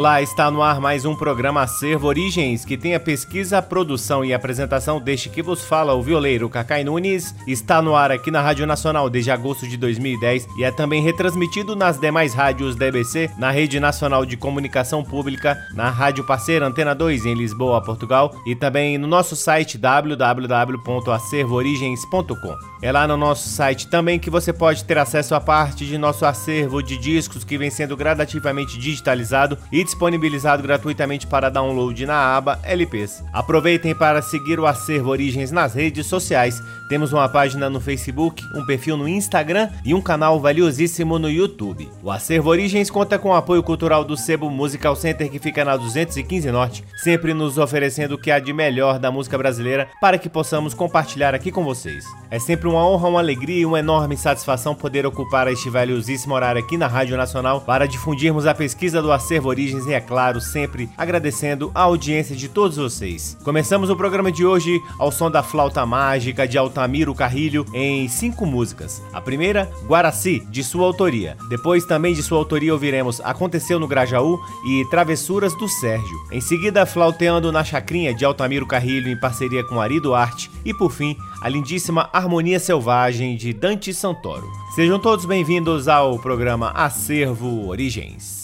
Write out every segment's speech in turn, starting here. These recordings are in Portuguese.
Olá, está no ar mais um programa Acervo Origens, que tem a pesquisa, produção e apresentação deste que vos fala o violeiro Cacai Nunes. Está no ar aqui na Rádio Nacional desde agosto de 2010 e é também retransmitido nas demais rádios da EBC, na Rede Nacional de Comunicação Pública, na Rádio Parceira Antena 2 em Lisboa, Portugal e também no nosso site www.acervoorigens.com. É lá no nosso site também que você pode ter acesso a parte de nosso acervo de discos que vem sendo gradativamente digitalizado e disponibilizado gratuitamente para download na aba LPs. Aproveitem para seguir o Acervo Origens nas redes sociais. Temos uma página no Facebook, um perfil no Instagram e um canal valiosíssimo no YouTube. O Acervo Origens conta com o apoio cultural do Sebo Musical Center que fica na 215 Norte, sempre nos oferecendo o que há de melhor da música brasileira para que possamos compartilhar aqui com vocês. É sempre uma honra, uma alegria e uma enorme satisfação poder ocupar este valiosíssimo horário aqui na Rádio Nacional para difundirmos a pesquisa do Acervo Origens e, é claro, sempre agradecendo a audiência de todos vocês. Começamos o programa de hoje ao som da flauta mágica de Altamiro Carrilho em cinco músicas. A primeira, Guaraci, de sua autoria. Depois, também de sua autoria, ouviremos Aconteceu no Grajaú e Travessuras do Sérgio. Em seguida, Flauteando na Chacrinha, de Altamiro Carrilho em parceria com Ari Duarte. E por fim, a lindíssima Harmonia Selvagem de Dante Santoro. Sejam todos bem-vindos ao programa Acervo Origens.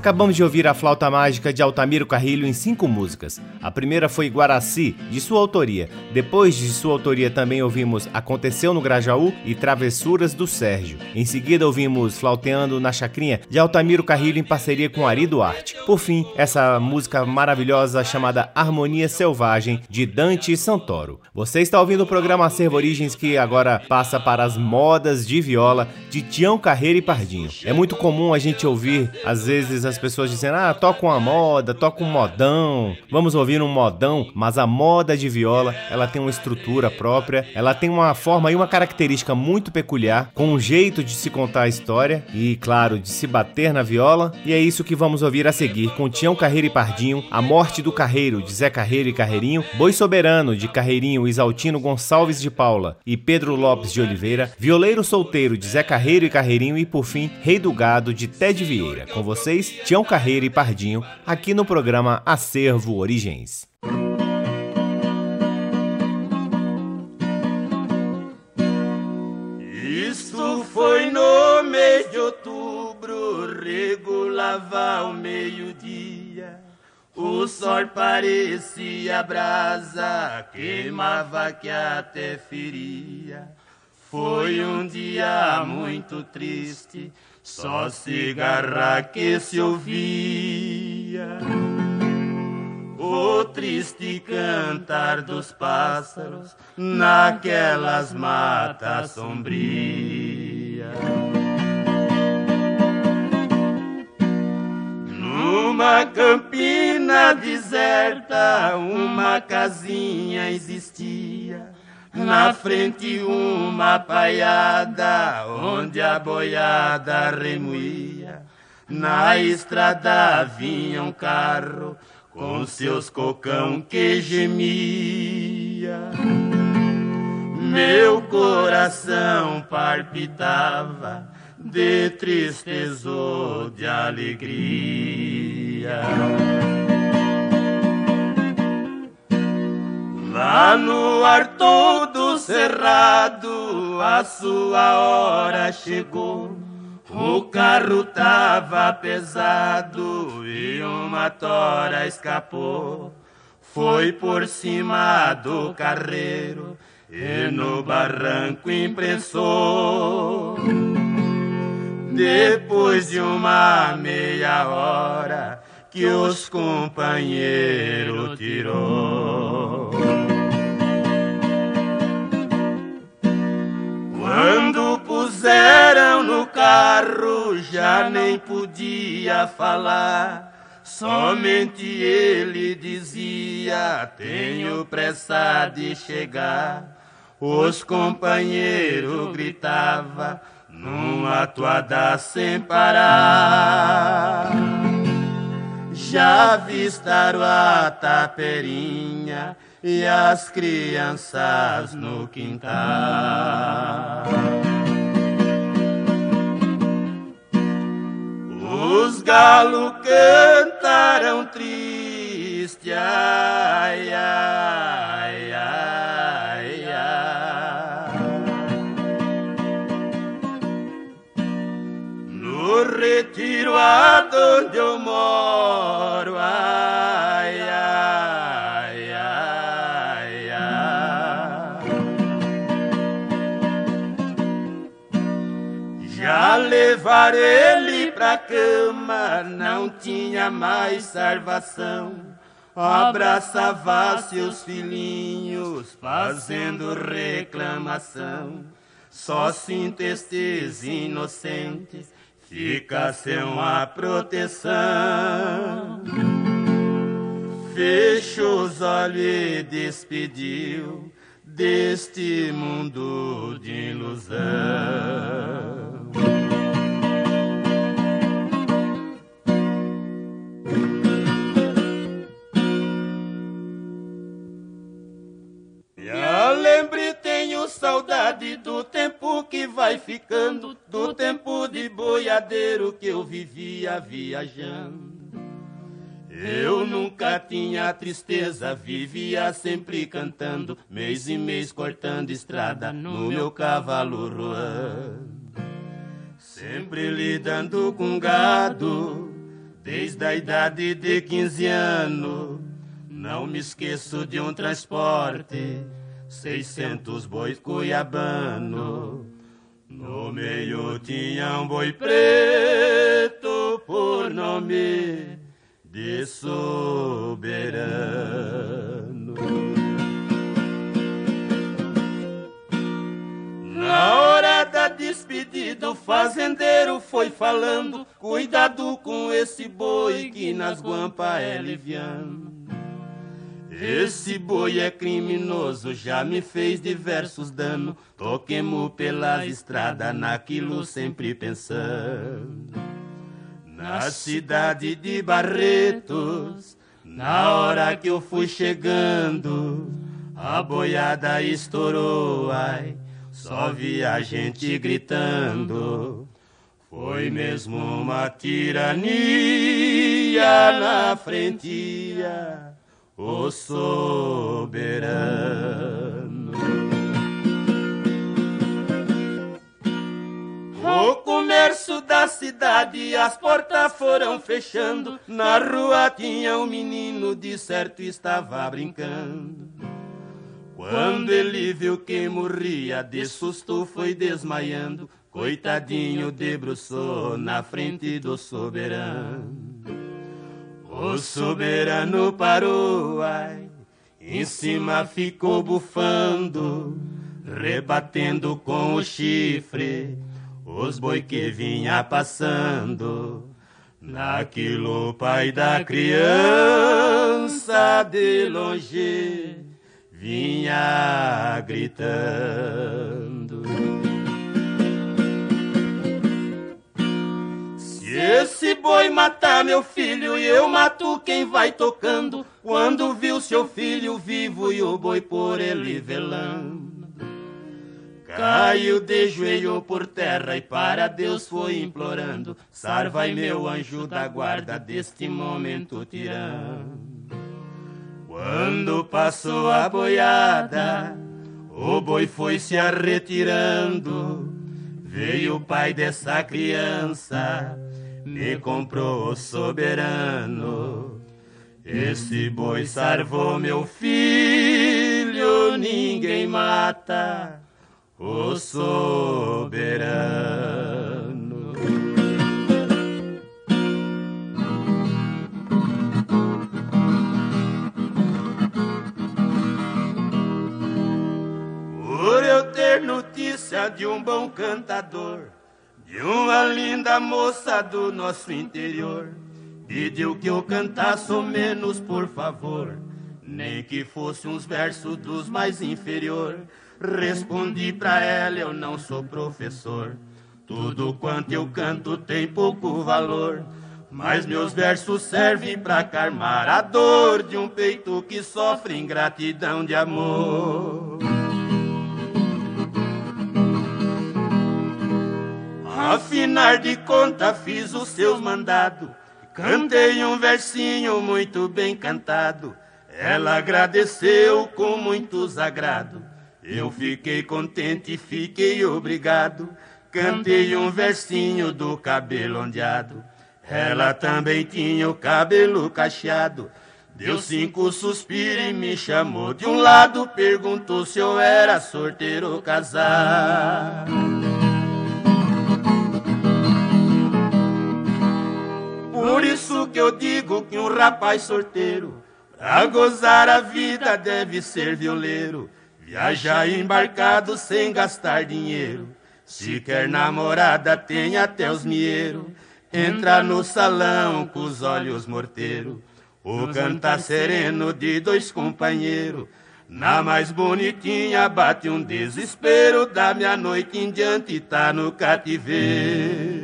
Acabamos de ouvir a flauta mágica de Altamiro Carrilho em cinco músicas. A primeira foi Guaraci, de sua autoria. Depois de sua autoria também ouvimos Aconteceu no Grajaú e Travessuras do Sérgio. Em seguida ouvimos Flauteando na Chacrinha, de Altamiro Carrilho em parceria com Ari Duarte. Por fim, essa música maravilhosa chamada Harmonia Selvagem, de Dante Santoro. Você está ouvindo o programa Acervo Origens que agora passa para as modas de viola de Tião Carreira e Pardinho. É muito comum a gente ouvir, às vezes, as pessoas dizendo: ah, toca uma moda, toca um modão, vamos ouvir um modão, mas a moda de viola ela tem uma estrutura própria, ela tem uma forma e uma característica muito peculiar, com um jeito de se contar a história e, claro, de se bater na viola, e é isso que vamos ouvir a seguir com Tião Carreira e Pardinho, A Morte do Carreiro, de Zé Carreiro e Carreirinho, Boi Soberano, de Carreirinho Isaltino Gonçalves de Paula e Pedro Lopes de Oliveira, Violeiro Solteiro, de Zé Carreiro e Carreirinho e, por fim, Rei do Gado, de Ted Vieira. Com vocês, Tião Carreira e Pardinho, aqui no programa Acervo Origens. Isso foi no mês de outubro, regulava o meio-dia. O sol parecia brasa, queimava que até feria. Foi um dia muito triste, só cigarra que se ouvia. O triste cantar dos pássaros naquelas matas sombrias. Numa campina deserta, uma casinha existia. Na frente uma paiada, onde a boiada remoía. Na estrada vinha um carro, com seus cocão que gemia. Meu coração palpitava de tristeza ou de alegria. Lá no ar todo cerrado, a sua hora chegou. O carro tava pesado e uma tora escapou. Foi por cima do carreiro e no barranco impressou. Depois de uma meia hora que os companheiros tirou. Quando puseram no carro, já nem podia falar. Somente ele dizia: Tenho pressa de chegar. Os companheiros gritavam numa toada sem parar. Já avistaram a taperinha e as crianças no quintal. Os galos cantaram triste, ai, ai, ai, ai. No retiro aonde eu moro, levaram ele pra cama, não tinha mais salvação. Abraçava seus filhinhos, fazendo reclamação. Só sinto estes inocentes, fica sem uma proteção. Fechou os olhos e despediu deste mundo de ilusão. Saudade do tempo que vai ficando, do tempo de boiadeiro que eu vivia viajando. Eu nunca tinha tristeza, vivia sempre cantando, mês e mês cortando estrada no meu cavalo roando. Sempre lidando com gado, Desde a idade de 15 anos, não me esqueço de um transporte, 600 bois cuiabano. No meio tinha um boi preto por nome de soberano. Na hora da despedida, o fazendeiro foi falando: Cuidado com esse boi que nas guampas é liviano. Esse boi é criminoso, já me fez diversos danos. Toquemo pela estrada, naquilo sempre pensando. Na cidade de Barretos, na hora que eu fui chegando, a boiada estourou, ai, só vi a gente gritando. Foi mesmo uma tirania na frente o soberano. O comércio da cidade, as portas foram fechando. Na rua tinha um menino, de certo estava brincando. Quando ele viu que morria, de susto foi desmaiando. Coitadinho debruçou na frente do soberano. O soberano parou, ai, em cima ficou bufando, rebatendo com o chifre os boi que vinha passando. Naquilo pai da criança de longe vinha gritando. Esse boi matar meu filho e eu mato quem vai tocando. Quando viu seu filho vivo e o boi por ele velando. Caiu de joelho por terra e para Deus foi implorando. Sarvai meu anjo da guarda deste momento tirando. Quando passou a boiada, o boi foi se arretirando. Veio o pai dessa criança me comprou o soberano. Esse boi salvou meu filho, ninguém mata o soberano. Por eu ter notícia de um bom cantador de uma linda moça do nosso interior. Pediu que eu cantasse menos, por favor, nem que fosse uns versos dos mais inferior. Respondi pra ela, eu não sou professor. Tudo quanto eu canto tem pouco valor. Mas meus versos servem pra calmar a dor de um peito que sofre ingratidão de amor. Afinar de conta, fiz os seus mandados. Cantei um versinho muito bem cantado. Ela agradeceu com muito sagrado. Eu fiquei contente, fiquei obrigado. Cantei um versinho do cabelo ondeado. Ela também tinha o cabelo cacheado. Deu cinco suspiros e me chamou de um lado. Perguntou se eu era sorteiro ou casado. Que eu digo que um rapaz sorteiro, pra gozar a vida, deve ser violeiro. Viajar embarcado sem gastar dinheiro. Se quer namorada, tem até os mieiros. Entra no salão com os olhos morteiros. O cantar sereno de dois companheiros. Na mais bonitinha bate um desespero. Da meia-noite em diante tá no cativeiro.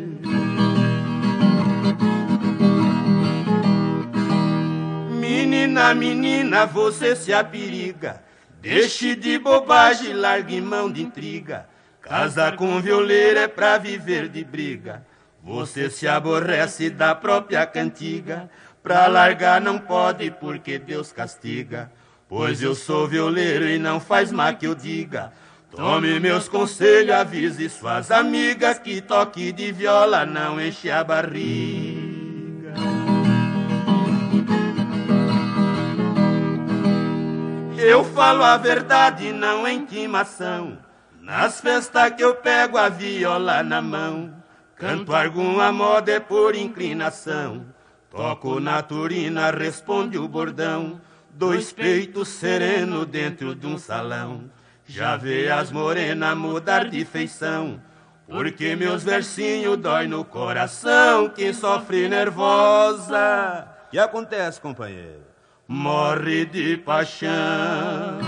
Menina, menina, você se aperiga. Deixe de bobagem, largue mão de intriga. Casar com violeiro é pra viver de briga. Você se aborrece da própria cantiga. Pra largar não pode, porque Deus castiga. Pois eu sou violeiro e não faz mal que eu diga. Tome meus conselhos, avise suas amigas que toque de viola não enche a barriga. Eu falo a verdade, não em intimação. Nas festas que eu pego a viola na mão, canto alguma moda é por inclinação. Toco na turina, responde o bordão, dois peitos sereno dentro de um salão. Já vê as morenas mudar de feição, porque meus versinhos dói no coração, quem sofre nervosa. O que acontece, companheiro? Morre de paixão.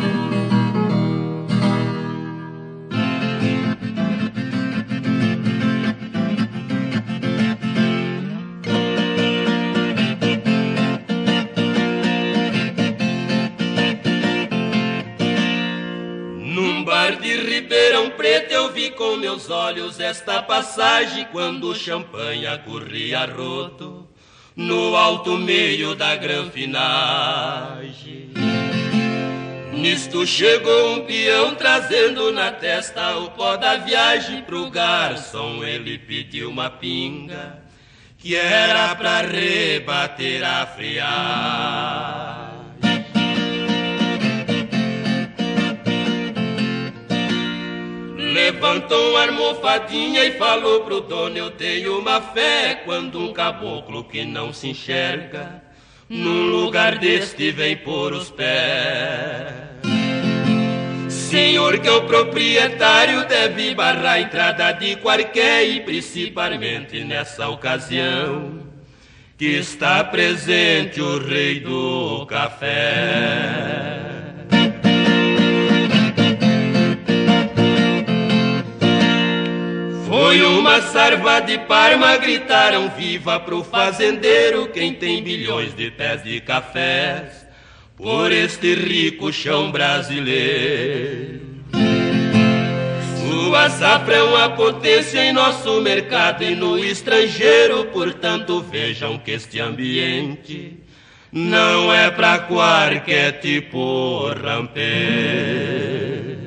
Ribeirão Preto eu vi com meus olhos esta passagem quando o champanha corria roto no alto meio da granfinagem. Nisto chegou um peão trazendo na testa o pó da viagem pro garçom. Ele pediu uma pinga que era pra rebater a friagem. Levantou uma almofadinha e falou pro dono: Eu tenho uma fé quando um caboclo que não se enxerga num lugar deste vem por os pés. Senhor, que é o proprietário deve barrar a entrada de qualquer e principalmente nessa ocasião que está presente o rei do café. Foi uma sarva de Parma, gritaram viva pro fazendeiro, quem tem bilhões de pés de cafés, por este rico chão brasileiro. Sua safra é uma potência em nosso mercado e no estrangeiro, portanto vejam que este ambiente não é pra qualquer tipo rampeiro.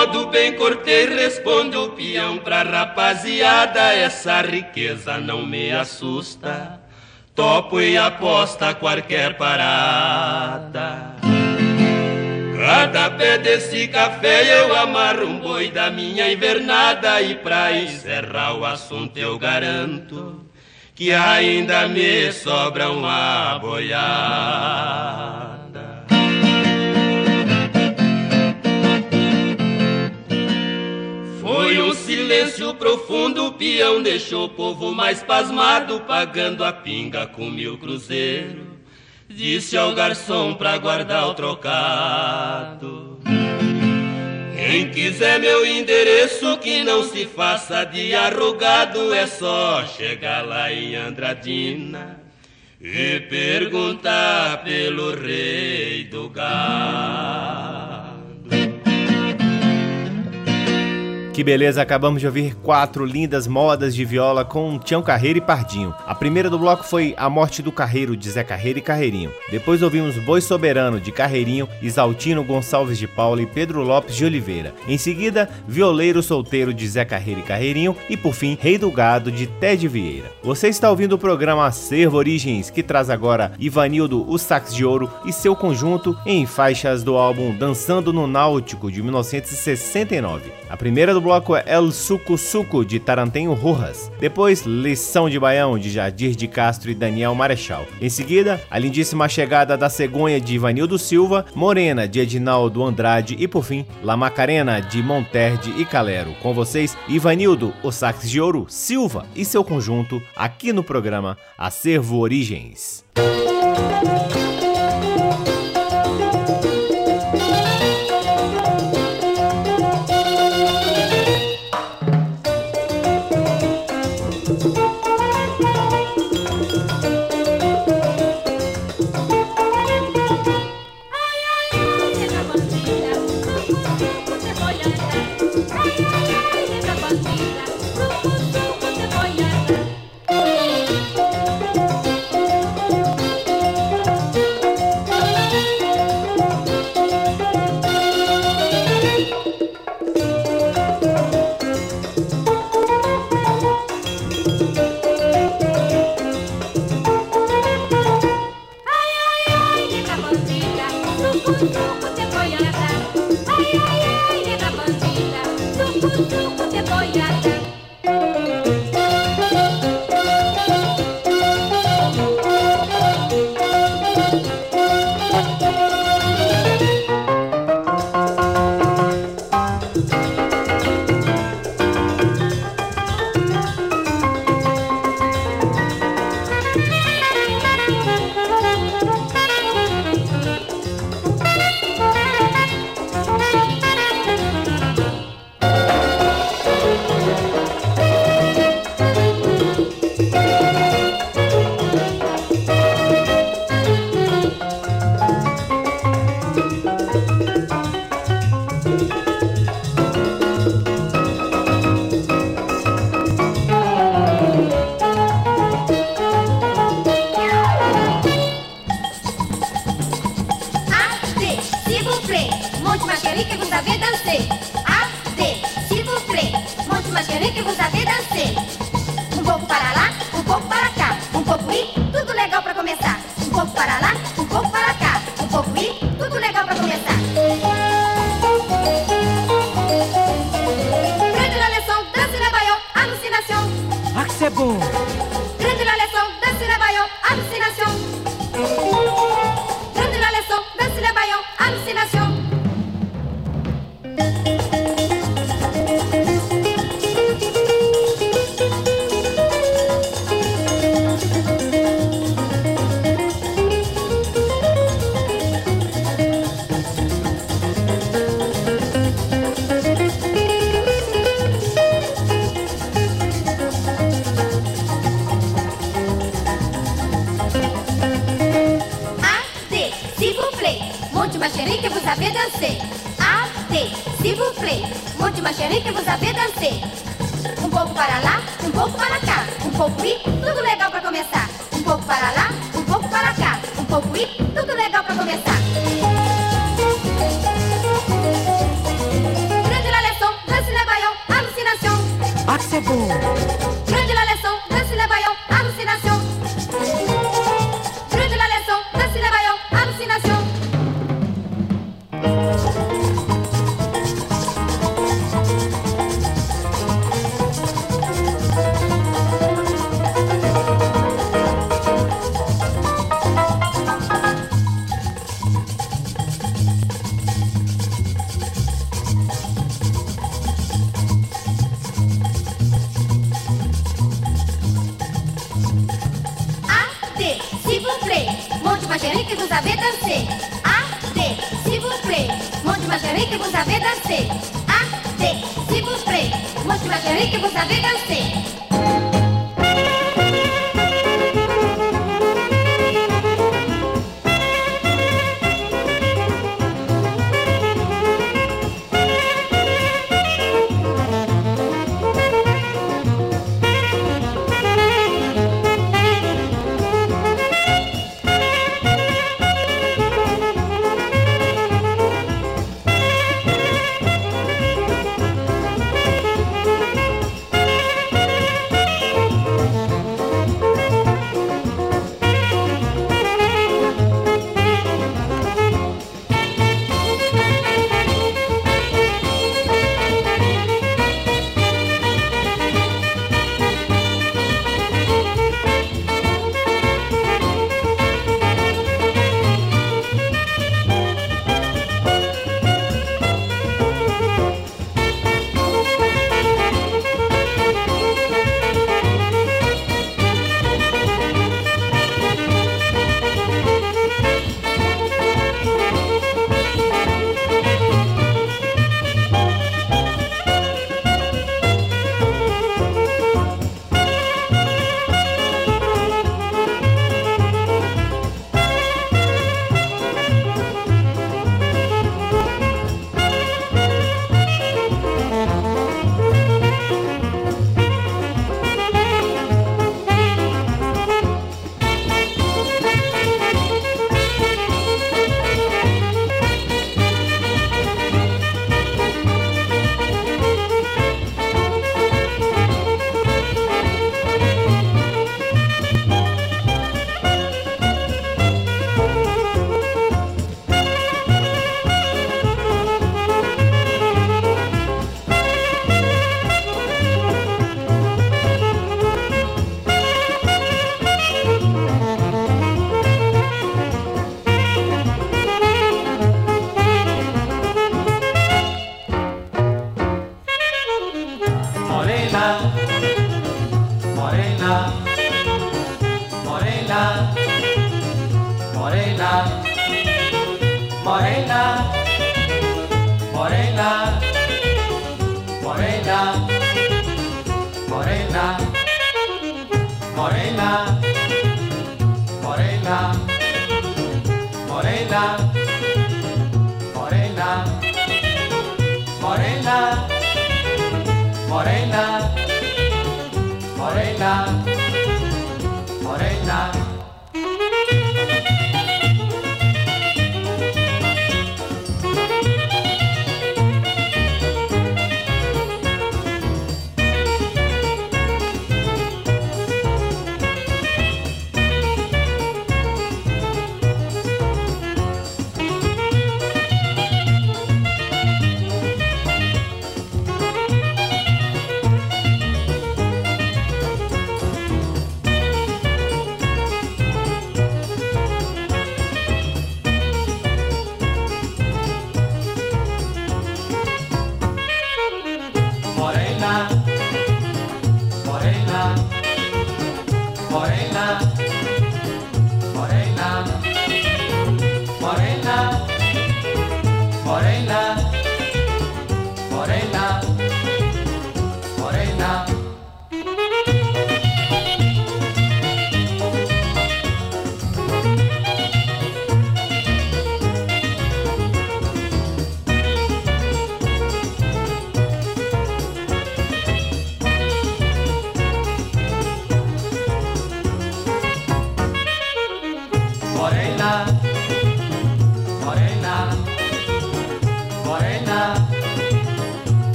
Modo bem cortês responde o peão pra rapaziada, essa riqueza não me assusta. Topo e aposta qualquer parada. Cada pé desse café eu amarro um boi da minha invernada e pra encerrar o assunto eu garanto que ainda me sobra uma boiada. Silêncio profundo, o peão deixou o povo mais pasmado, pagando a pinga com mil cruzeiros. Disse ao garçom pra guardar o trocado. Quem quiser meu endereço, que não se faça de arrogado, é só chegar lá em Andradina e perguntar pelo rei do gado. Que beleza, acabamos de ouvir quatro lindas modas de viola com Tião Carreiro e Pardinho. A primeira do bloco foi A Morte do Carreiro, de Zé Carreiro e Carreirinho. Depois ouvimos Boi Soberano, de Carreirinho, Isaltino Gonçalves de Paula e Pedro Lopes de Oliveira. Em seguida, Violeiro Solteiro, de Zé Carreiro e Carreirinho. E por fim, Rei do Gado, de Ted Vieira. Você está ouvindo o programa Acervo Origens, que traz agora Ivanildo, o Sax de Ouro e seu conjunto em faixas do álbum Dançando no Náutico, de 1969. A primeira do bloco é El Suco Suco, de Tarantenho Rojas. Depois, Lição de Baião, de Jadir de Castro e Daniel Marechal. Em seguida, a lindíssima chegada da Cegonha, de Ivanildo Silva, Morena, de Edinaldo Andrade e, por fim, La Macarena, de Monterde e Calero. Com vocês, Ivanildo, o sax de ouro, Silva e seu conjunto, aqui no programa Acervo Origens.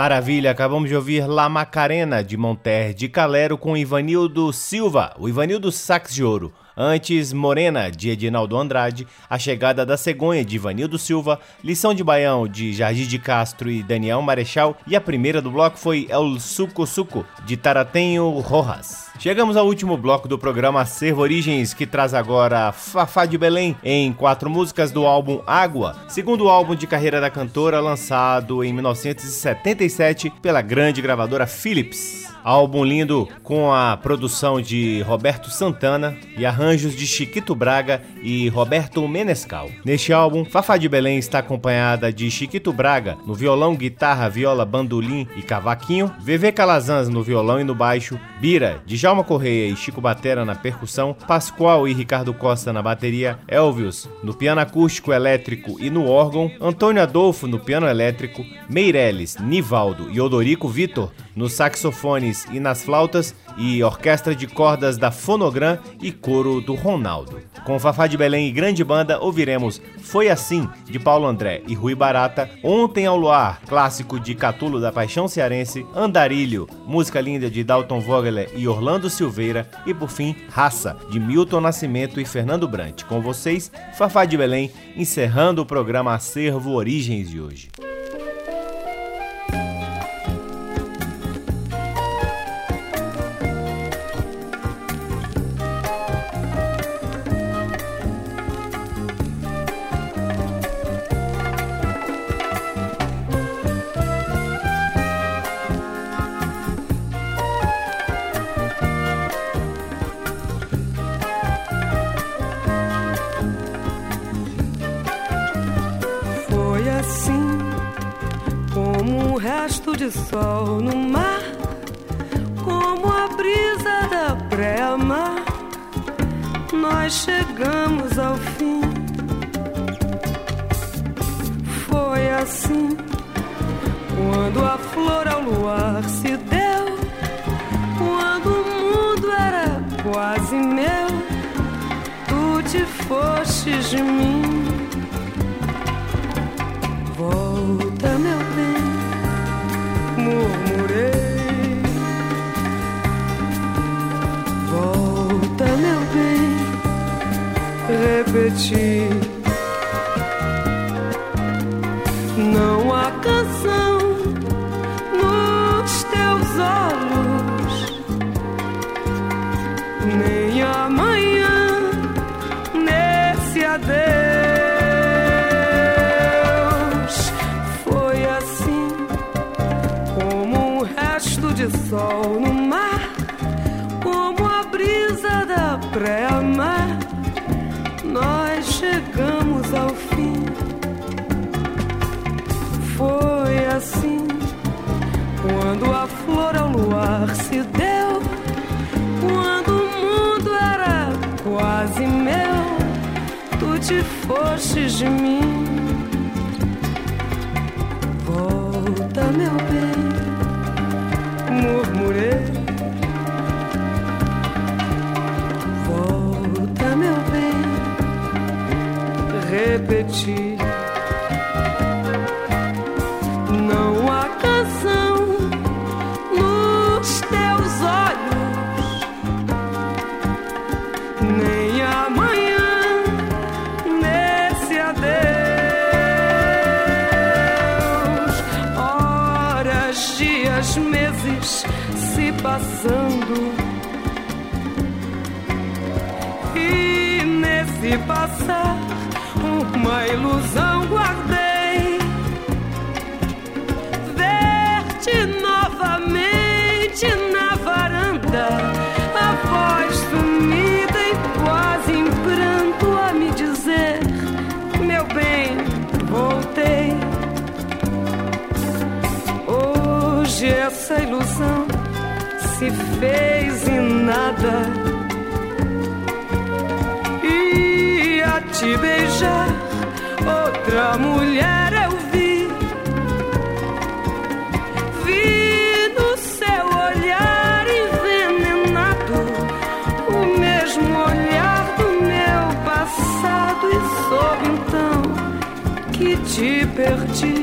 Maravilha, acabamos de ouvir La Macarena de Monter de Calero com Ivanildo Silva, o Ivanildo Sax de Ouro. Antes, Morena, de Edinaldo Andrade, A Chegada da Cegonha, de Ivanildo Silva, Lição de Baião, de Jardim de Castro e Daniel Marechal, e a primeira do bloco foi El Suco Suco, de Taratenho Rojas. Chegamos ao último bloco do programa Acervo Origens, que traz agora Fafá de Belém em quatro músicas do álbum Água, segundo álbum de carreira da cantora lançado em 1977 pela grande gravadora Philips. Álbum lindo com a produção de Roberto Santana e arranjos de Chiquito Braga e Roberto Menescal. Neste álbum, Fafá de Belém está acompanhada de Chiquito Braga no violão, guitarra, viola, bandolim e cavaquinho, VV Calazans no violão e no baixo, Bira, Djalma Correia e Chico Batera na percussão, Pascoal e Ricardo Costa na bateria, Elvius no piano acústico elétrico e no órgão, Antônio Adolfo no piano elétrico, Meirelles, Nivaldo e Odorico Vitor nos saxofones e nas flautas e orquestra de cordas da Fonogram e coro do Ronaldo. Com Fafá de Belém e grande banda, ouviremos Foi Assim, de Paulo André e Rui Barata, Ontem ao Luar, clássico de Catulo da Paixão Cearense, Andarilho, música linda de Dalton Vogler e Orlando Silveira, e por fim, Raça, de Milton Nascimento e Fernando Brant. Com vocês, Fafá de Belém, encerrando o programa Acervo Origens de hoje. De sol no mar, como a brisa da pré-mar, nós chegamos ao fim. Foi assim, quando a flor ao luar se deu, quando o mundo era quase meu, tu te fostes de mim. Repeti. Se deu, quando o mundo era quase meu, tu te fostes de mim. Volta, meu bem murmurei. Volta, meu bem, repeti. Ilusão guardei. Ver-te novamente na varanda, a voz sumida e quase em pranto a me dizer: Meu bem, voltei. Hoje essa ilusão se fez em nada. E a te beijar, outra mulher eu vi. Vi no seu olhar envenenado o mesmo olhar do meu passado, e soube então que te perdi.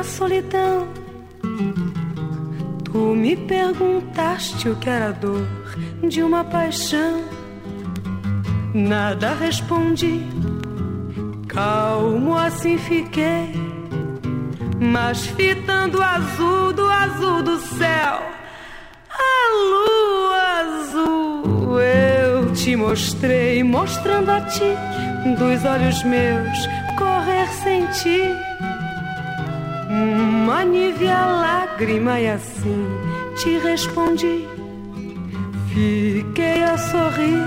Plena solidão. Tu me perguntaste o que era dor de uma paixão. Nada respondi, calmo assim fiquei, mas fitando o azul do azul do céu, a lua azul eu te mostrei, mostrando a ti dos olhos meus correr sem ti. Uma nívea lágrima e assim te respondi. Fiquei a sorrir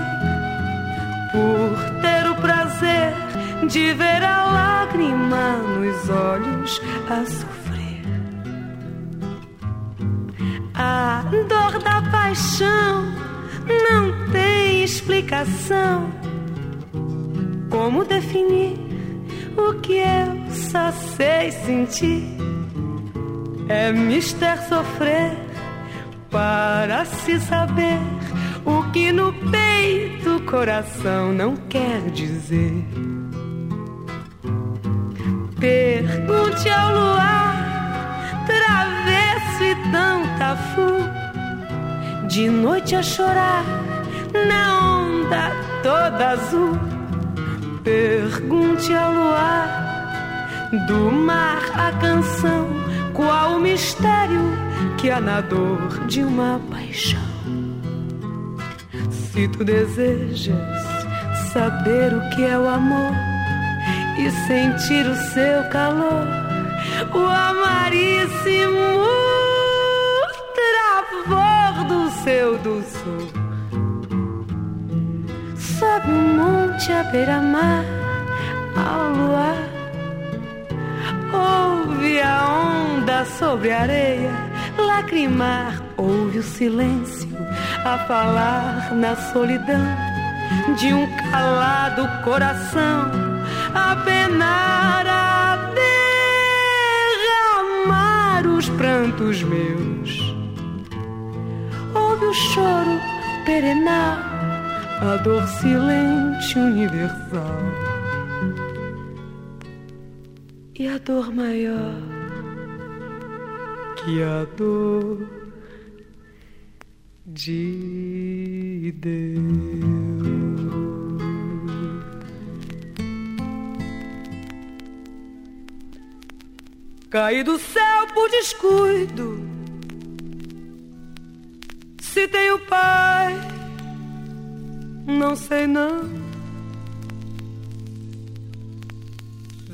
por ter o prazer de ver a lágrima nos olhos a sofrer. A dor da paixão não tem explicação. Como definir o que eu só sei sentir? É mister sofrer para se saber o que no peito o coração não quer dizer. Pergunte ao luar, travesso e tanta fu, de noite a chorar na onda toda azul. Pergunte ao luar, do mar a canção, qual o mistério que há na dor de uma paixão. Se tu desejas saber o que é o amor e sentir o seu calor, o amaríssimo travor do seu doçor. Sobe um monte à beira-mar, ao luar, ouve a onda sobre a areia. Lacrimar, ouve o silêncio. A falar na solidão de um calado coração. A penar a derramar os prantos meus. Ouve o choro perenal, a dor silente universal e a dor maior que a dor de Deus. Caí do céu por descuido. Se tenho pai, não sei não.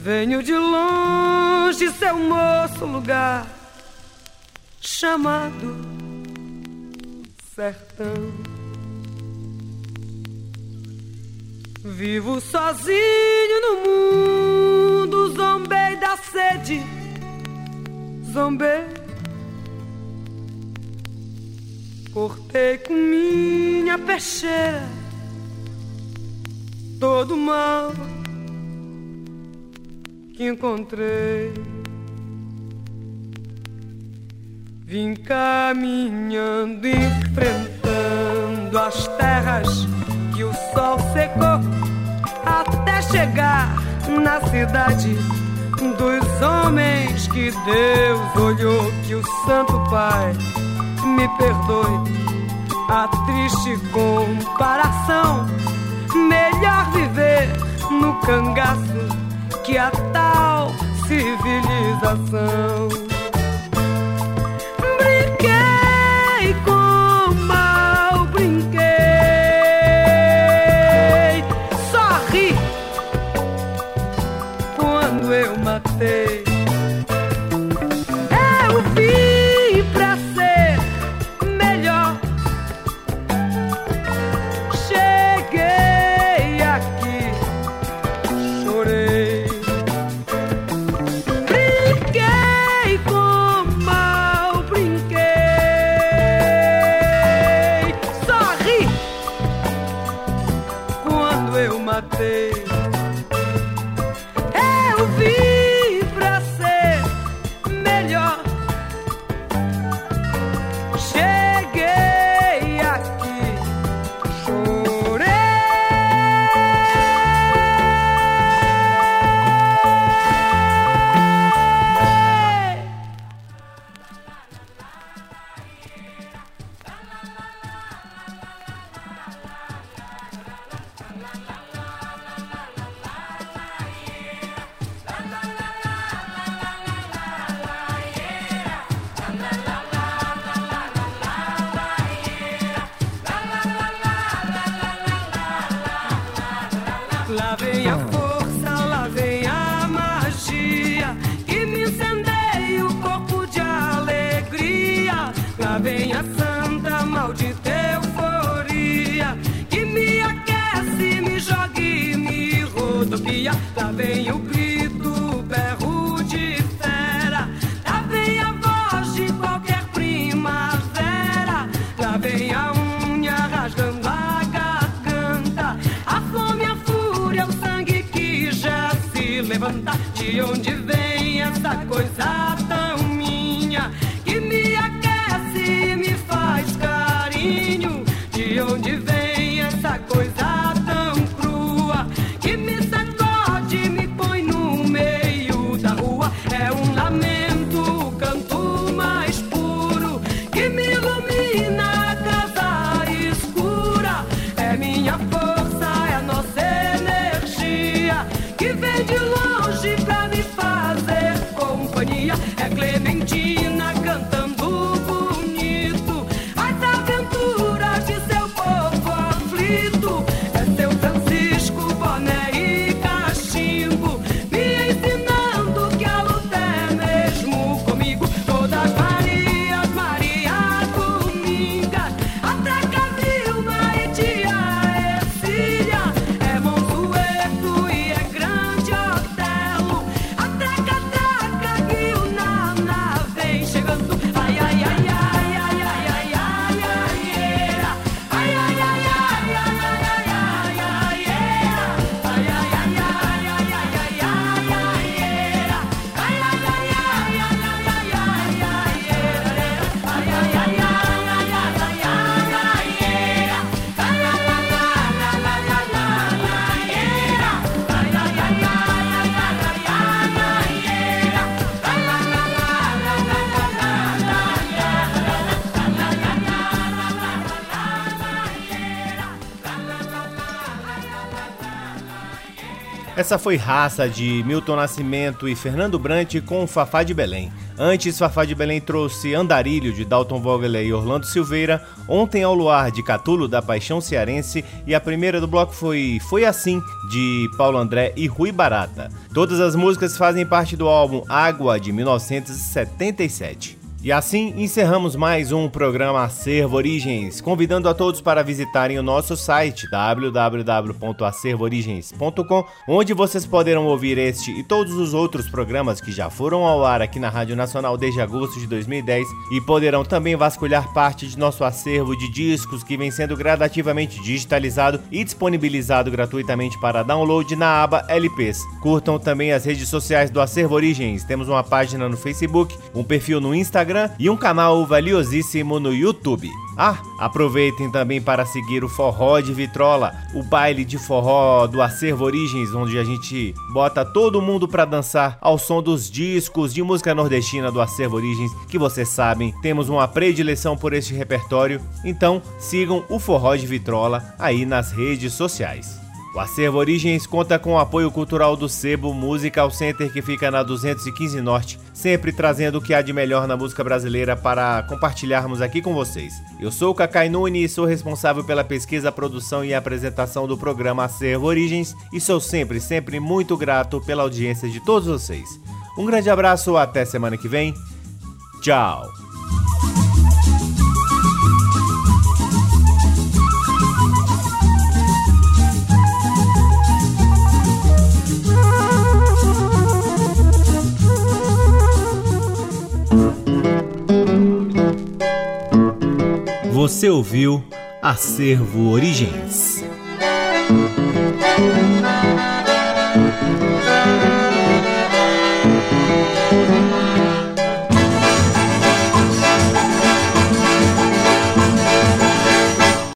Venho de longe, seu moço, lugar chamado sertão. Vivo sozinho no mundo, zombei da sede, zombei. Cortei com minha peixeira todo mal que encontrei. Vim caminhando, enfrentando as terras que o sol secou, até chegar na cidade dos homens que Deus olhou. Que o Santo Pai me perdoe a triste comparação. Melhor viver no cangaço que a tal civilização. Essa foi Raça de Milton Nascimento e Fernando Brant com Fafá de Belém. Antes, Fafá de Belém trouxe Andarilho de Dalton Vogler e Orlando Silveira, Ontem ao Luar de Catulo da Paixão Cearense e a primeira do bloco foi Foi Assim de Paulo André e Rui Barata. Todas as músicas fazem parte do álbum Água de 1977. E assim encerramos mais um programa Acervo Origens, convidando a todos para visitarem o nosso site www.acervoorigens.com, onde vocês poderão ouvir este e todos os outros programas que já foram ao ar aqui na Rádio Nacional desde agosto de 2010 e poderão também vasculhar parte de nosso acervo de discos que vem sendo gradativamente digitalizado e disponibilizado gratuitamente para download na aba LPs. Curtam também as redes sociais do Acervo Origens. Temos uma página no Facebook, um perfil no Instagram e um canal valiosíssimo no YouTube. Ah, aproveitem também para seguir o Forró de Vitrola, o baile de forró do Acervo Origens, onde a gente bota todo mundo para dançar ao som dos discos de música nordestina do Acervo Origens, que vocês sabem, temos uma predileção por este repertório. Então, sigam o Forró de Vitrola aí nas redes sociais. O Acervo Origens conta com o apoio cultural do Sebo Musical Center, que fica na 215 Norte, sempre trazendo o que há de melhor na música brasileira para compartilharmos aqui com vocês. Eu sou o Cacai Nune e sou responsável pela pesquisa, produção e apresentação do programa Acervo Origens e sou sempre, sempre muito grato pela audiência de todos vocês. Um grande abraço, até semana que vem. Tchau! Você ouviu Acervo Origens.